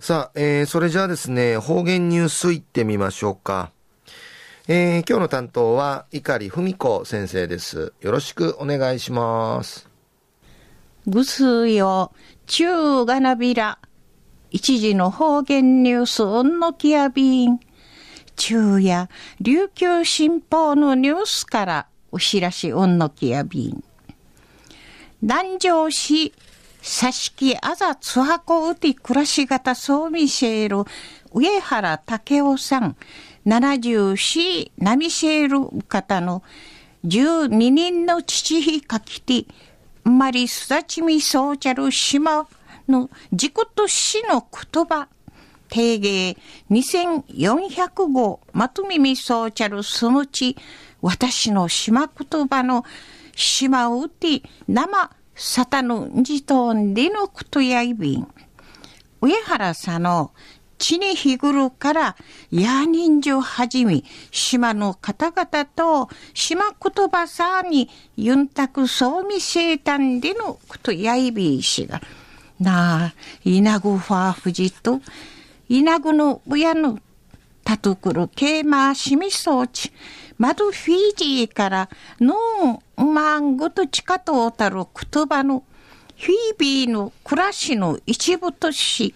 さあ、えー、それじゃあですね、方言ニュースいってみましょうか。えー、今日の担当は、碇文子先生です。よろしくお願いします。ぐすよ、中がなびら。一時の方言ニュース、うんのきやびん。中や、琉球新報のニュースから、お知らしうんのきやびん。南城市、佐敷あざつはこうて暮らし方そうみせる上原武雄さん、74ナミシェール方の。12人の父ひかきて、まりすだちみそうちゃる島の自己と死の言葉、定芸。2400号まとみみそうちゃるそのち、私の島言葉の。島うて生サタヌジトンデのクトヤイビン。上原さんの地に日ぐるからヤーニンジをはじめ、島の方々と島言葉さにユンタクそうみせいたんでのことやいびいしが、なあ、イナグファーフジと、イナグの親のたとくるケーマーシミソーチ、マドフィージーからのんまんごと近とたる言葉のフィービーの暮らしの一部とし、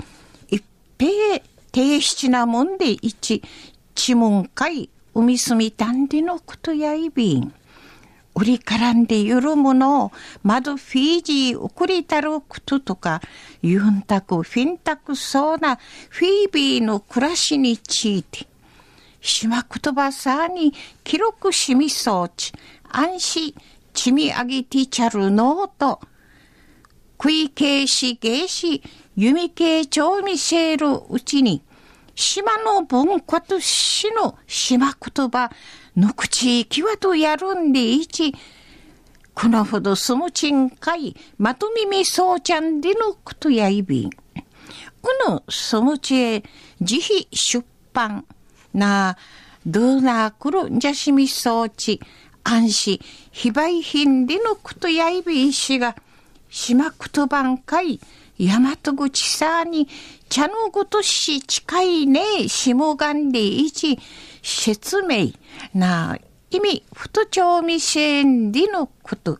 一平低質なもんで一、地門会、海住みたんでのことやいびん。売りからんでゆるものを、窓フィージー送りたることとか、ユンタク、フィンタクそうなフィービーの暮らしについて、島言葉さに記録しみそうち、安心、ちみあげティチャルノート、食い形し芸し、弓系調味せるうちに、島の文化としの島言葉、の口きわとやるんでいち、このほどそのちんかい、まとみみそうちゃんでのことやいびん。このそのちへ、自費出版、な、どうなくるんじゃしみそうち、安心、非売品でのことやいびいしが、島言葉んかい、大和口さに、茶のごとし近いね、下がんでいち、説明、な、意味、太調味せんでのこと、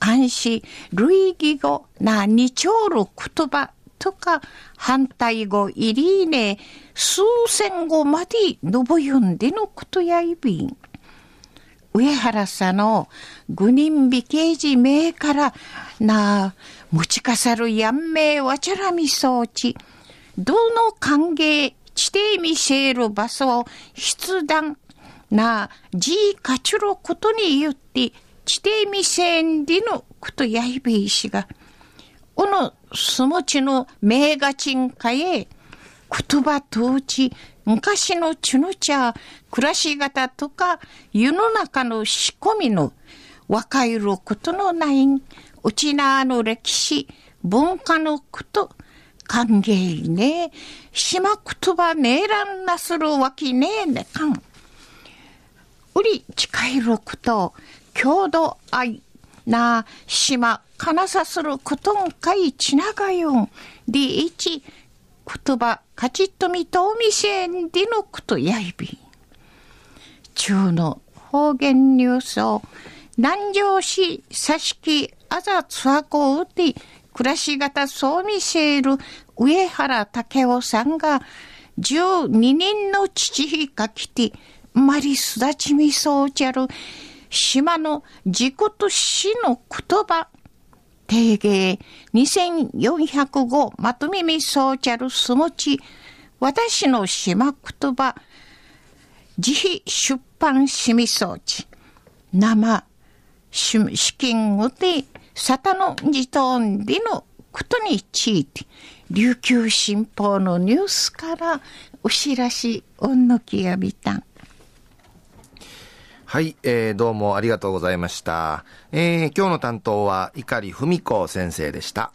安心、類義語、な、二丁る言葉、とか、反対語、入りね、数千語までのぼゆんでのことやいびん。上原さんの五人美形児名からな、持ちかさるやんめいわちゃらみそうち、どの歓迎、地底見せる場所を筆談な、じいかちゅることによって、地底見せんでのことやいべいしが、おのすもちの名がちんかえ、言葉とうち、昔のチュヌチャ、暮らし方とか、世の中の仕込みの、若いることのない、うちなの歴史、文化のこと、歓迎ね、島言葉ねえらんなするわけねえねかん。うり近いること、郷土愛、な、島、かなさすることんかいちながよん。で、いち、言葉、かちっとみとおみせんでのことやいびん。中の方言ニュースを、南城市佐敷あざつわこうて、暮らし方そう見せる上原武雄さんが、12人の父ひかきて、まりすだちみそうちゃる、島の自己と死の言葉、定芸2405まとめみそうちゃるすもち、私の島言葉、自費出版しみそうち、生、資金をて、沙汰の自頭でのことについて、琉球新報のニュースからお知らし、おんのきやびたん。はい、えー、どうもありがとうございました。えー、今日の担当は碇文子先生でした。